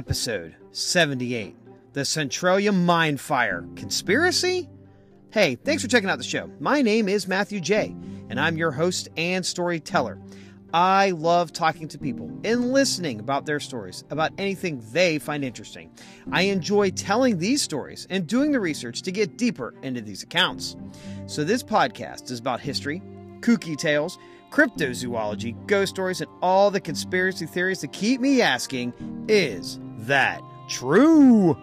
Episode 78 The Centralia Mine Fire Conspiracy? Hey, thanks for checking out the show. My name is Matthew J., and I'm your host and storyteller. I love talking to people and listening about their stories, about anything they find interesting. I enjoy telling these stories and doing the research to get deeper into these accounts. So, this podcast is about history, kooky tales, cryptozoology, ghost stories, and all the conspiracy theories that keep me asking is that true?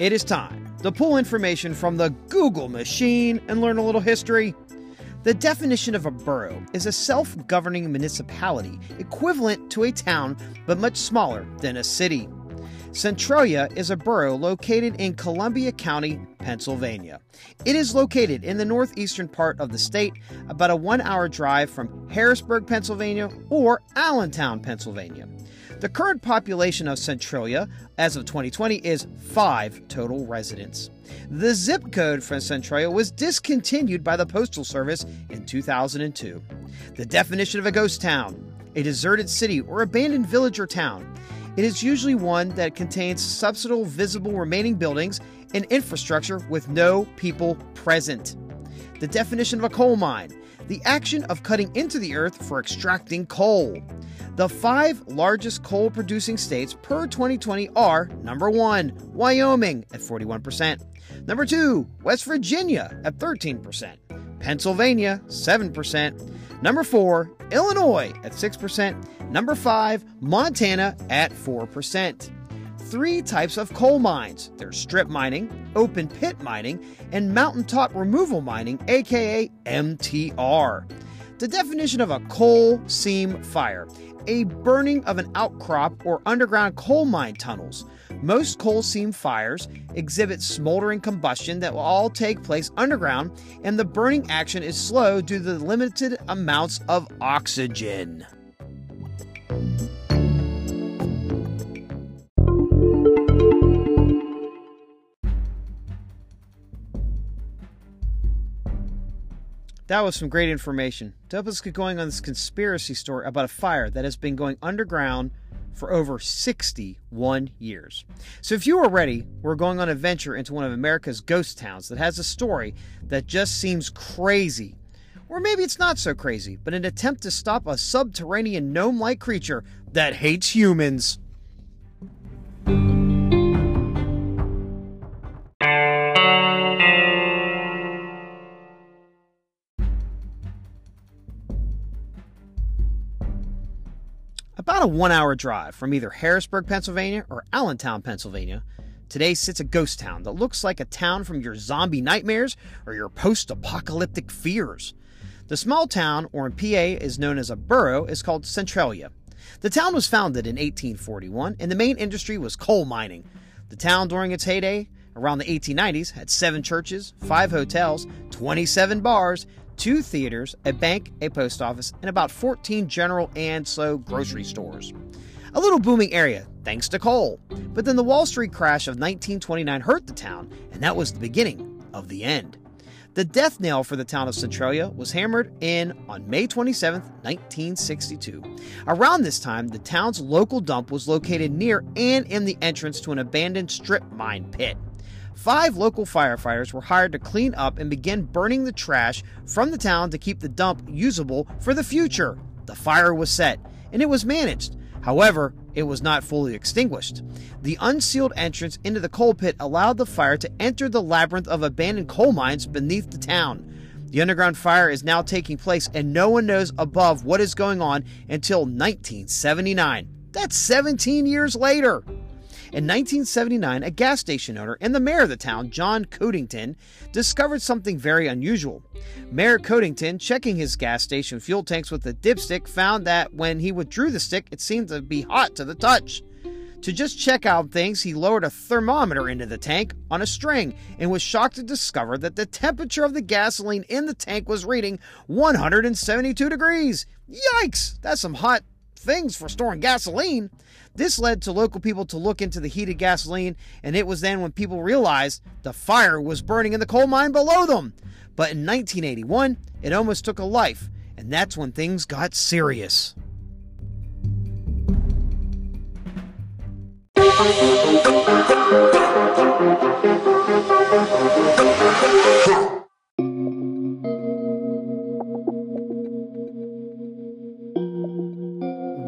It is time to pull information from the Google machine and learn a little history. The definition of a borough is a self governing municipality equivalent to a town but much smaller than a city. Centralia is a borough located in Columbia County, Pennsylvania. It is located in the northeastern part of the state, about a one hour drive from Harrisburg, Pennsylvania, or Allentown, Pennsylvania. The current population of Centralia, as of 2020, is 5 total residents. The zip code for Centralia was discontinued by the Postal Service in 2002. The definition of a ghost town a deserted city or abandoned village or town. It is usually one that contains substantial visible remaining buildings and infrastructure with no people present. The definition of a coal mine the action of cutting into the earth for extracting coal. The five largest coal producing states per 2020 are number one, Wyoming at 41%, number two, West Virginia at 13%, Pennsylvania 7%, number four, Illinois at 6%, number five, Montana at 4% three types of coal mines there's strip mining, open pit mining, and mountaintop removal mining, aka MTR. The definition of a coal seam fire a burning of an outcrop or underground coal mine tunnels. Most coal seam fires exhibit smoldering combustion that will all take place underground, and the burning action is slow due to the limited amounts of oxygen. That was some great information to help us get going on this conspiracy story about a fire that has been going underground for over 61 years. So, if you are ready, we're going on a venture into one of America's ghost towns that has a story that just seems crazy. Or maybe it's not so crazy, but an attempt to stop a subterranean gnome like creature that hates humans. About a one hour drive from either Harrisburg, Pennsylvania or Allentown, Pennsylvania, today sits a ghost town that looks like a town from your zombie nightmares or your post apocalyptic fears. The small town, or in PA is known as a borough, is called Centralia. The town was founded in 1841 and the main industry was coal mining. The town during its heyday, around the 1890s, had seven churches, five hotels, 27 bars, two theaters, a bank, a post office, and about 14 general and so grocery stores. A little booming area, thanks to coal. But then the Wall Street crash of 1929 hurt the town, and that was the beginning of the end. The death knell for the town of Centralia was hammered in on May 27, 1962. Around this time, the town's local dump was located near and in the entrance to an abandoned strip mine pit. Five local firefighters were hired to clean up and begin burning the trash from the town to keep the dump usable for the future. The fire was set, and it was managed. However, it was not fully extinguished. The unsealed entrance into the coal pit allowed the fire to enter the labyrinth of abandoned coal mines beneath the town. The underground fire is now taking place, and no one knows above what is going on until 1979. That's 17 years later. In 1979, a gas station owner and the mayor of the town, John Coddington, discovered something very unusual. Mayor Coddington, checking his gas station fuel tanks with a dipstick, found that when he withdrew the stick, it seemed to be hot to the touch. To just check out things, he lowered a thermometer into the tank on a string and was shocked to discover that the temperature of the gasoline in the tank was reading 172 degrees. Yikes! That's some hot things for storing gasoline. This led to local people to look into the heated gasoline, and it was then when people realized the fire was burning in the coal mine below them. But in 1981, it almost took a life, and that's when things got serious.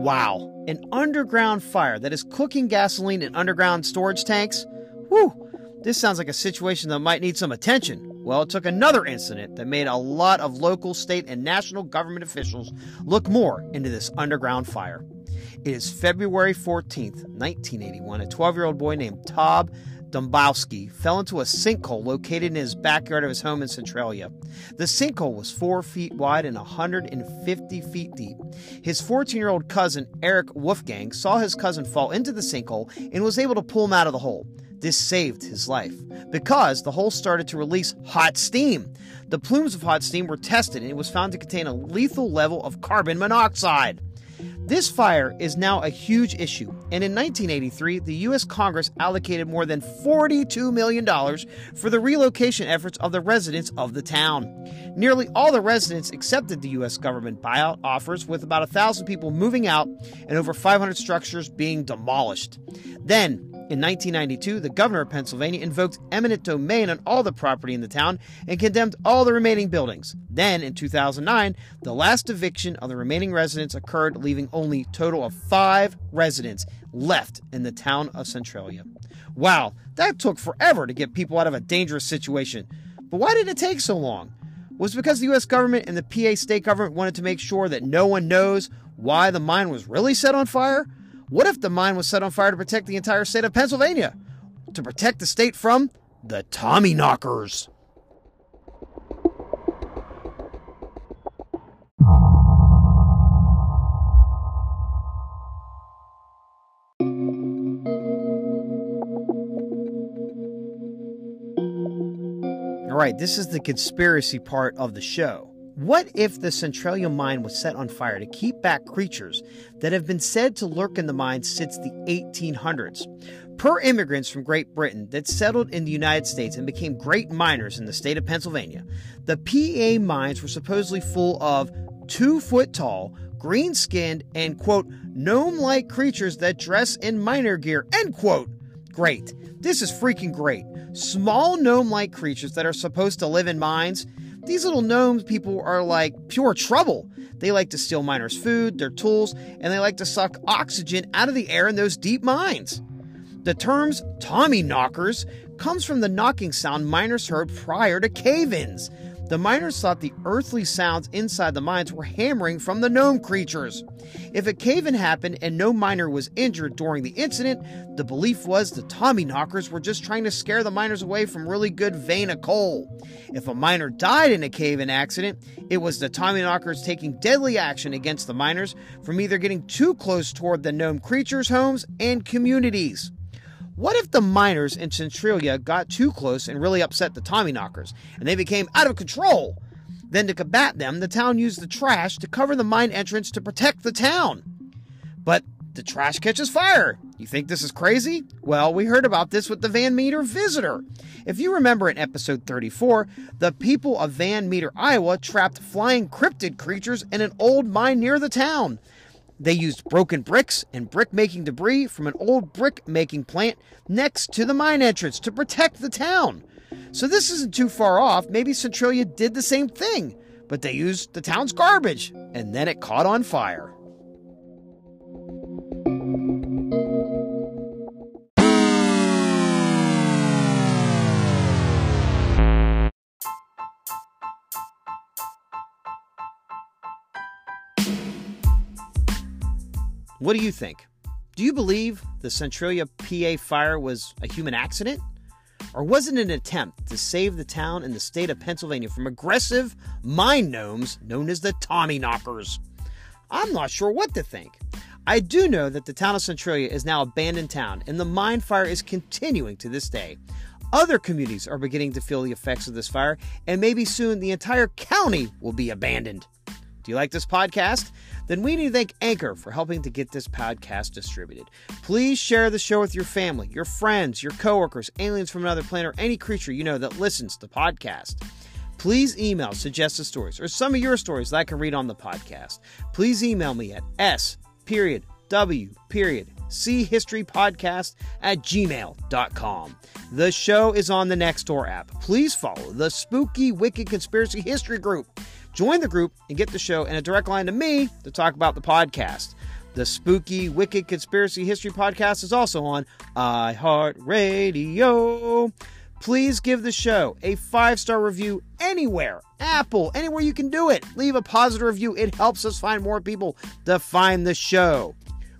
Wow, an underground fire that is cooking gasoline in underground storage tanks? Whew, this sounds like a situation that might need some attention. Well, it took another incident that made a lot of local, state, and national government officials look more into this underground fire. It is February 14th, 1981. A 12 year old boy named Todd Domboski fell into a sinkhole located in his backyard of his home in Centralia. The sinkhole was four feet wide and 150 feet deep. His 14 year old cousin, Eric Wolfgang, saw his cousin fall into the sinkhole and was able to pull him out of the hole. This saved his life because the hole started to release hot steam. The plumes of hot steam were tested and it was found to contain a lethal level of carbon monoxide. This fire is now a huge issue, and in 1983, the U.S. Congress allocated more than $42 million for the relocation efforts of the residents of the town. Nearly all the residents accepted the U.S. government buyout offers, with about 1,000 people moving out and over 500 structures being demolished. Then, in 1992, the governor of Pennsylvania invoked eminent domain on all the property in the town and condemned all the remaining buildings. Then, in 2009, the last eviction of the remaining residents occurred, leaving only a total of five residents left in the town of Centralia. Wow, that took forever to get people out of a dangerous situation. But why did it take so long? Was because the US government and the PA state government wanted to make sure that no one knows why the mine was really set on fire? What if the mine was set on fire to protect the entire state of Pennsylvania? To protect the state from the Tommy Knockers. All right, this is the conspiracy part of the show. What if the Centralia mine was set on fire to keep back creatures that have been said to lurk in the mine since the 1800s? Per immigrants from Great Britain that settled in the United States and became great miners in the state of Pennsylvania, the PA mines were supposedly full of two foot tall, green skinned, and quote, gnome like creatures that dress in miner gear, end quote. Great. This is freaking great. Small gnome like creatures that are supposed to live in mines these little gnomes people are like pure trouble. They like to steal miners' food, their tools, and they like to suck oxygen out of the air in those deep mines. The terms Tommy knockers comes from the knocking sound miners heard prior to cave-ins. The miners thought the earthly sounds inside the mines were hammering from the gnome creatures. If a cave in happened and no miner was injured during the incident, the belief was the Tommy knockers were just trying to scare the miners away from really good vein of coal. If a miner died in a cave in accident, it was the Tommy knockers taking deadly action against the miners from either getting too close toward the gnome creatures' homes and communities. What if the miners in Centralia got too close and really upset the Tommyknockers, and they became out of control? Then, to combat them, the town used the trash to cover the mine entrance to protect the town. But the trash catches fire. You think this is crazy? Well, we heard about this with the Van Meter visitor. If you remember in episode 34, the people of Van Meter, Iowa trapped flying cryptid creatures in an old mine near the town. They used broken bricks and brick making debris from an old brick making plant next to the mine entrance to protect the town. So this isn't too far off. Maybe Centralia did the same thing, but they used the town's garbage and then it caught on fire. What do you think? Do you believe the Centralia, PA fire was a human accident? Or was it an attempt to save the town and the state of Pennsylvania from aggressive mine gnomes known as the Tommy Knockers? I'm not sure what to think. I do know that the town of Centralia is now abandoned town and the mine fire is continuing to this day. Other communities are beginning to feel the effects of this fire, and maybe soon the entire county will be abandoned. Do you like this podcast? Then we need to thank Anchor for helping to get this podcast distributed. Please share the show with your family, your friends, your coworkers, aliens from another planet, or any creature you know that listens to the podcast. Please email suggested stories or some of your stories that I can read on the podcast. Please email me at s period w period c history podcast at gmail.com. The show is on the Nextdoor app. Please follow the Spooky Wicked Conspiracy History Group. Join the group and get the show and a direct line to me to talk about the podcast. The Spooky Wicked Conspiracy History Podcast is also on iHeartRadio. Please give the show a five star review anywhere, Apple, anywhere you can do it. Leave a positive review. It helps us find more people to find the show.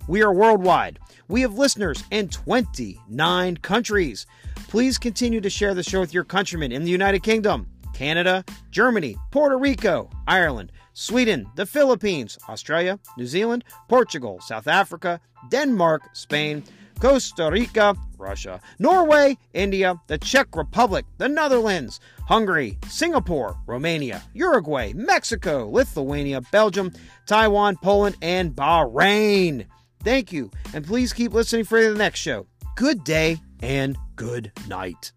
We are worldwide. We have listeners in 29 countries. Please continue to share the show with your countrymen in the United Kingdom, Canada, Germany, Puerto Rico, Ireland, Sweden, the Philippines, Australia, New Zealand, Portugal, South Africa, Denmark, Spain, Costa Rica, Russia, Norway, India, the Czech Republic, the Netherlands, Hungary, Singapore, Romania, Uruguay, Mexico, Lithuania, Belgium, Taiwan, Poland, and Bahrain. Thank you, and please keep listening for the next show. Good day and good night.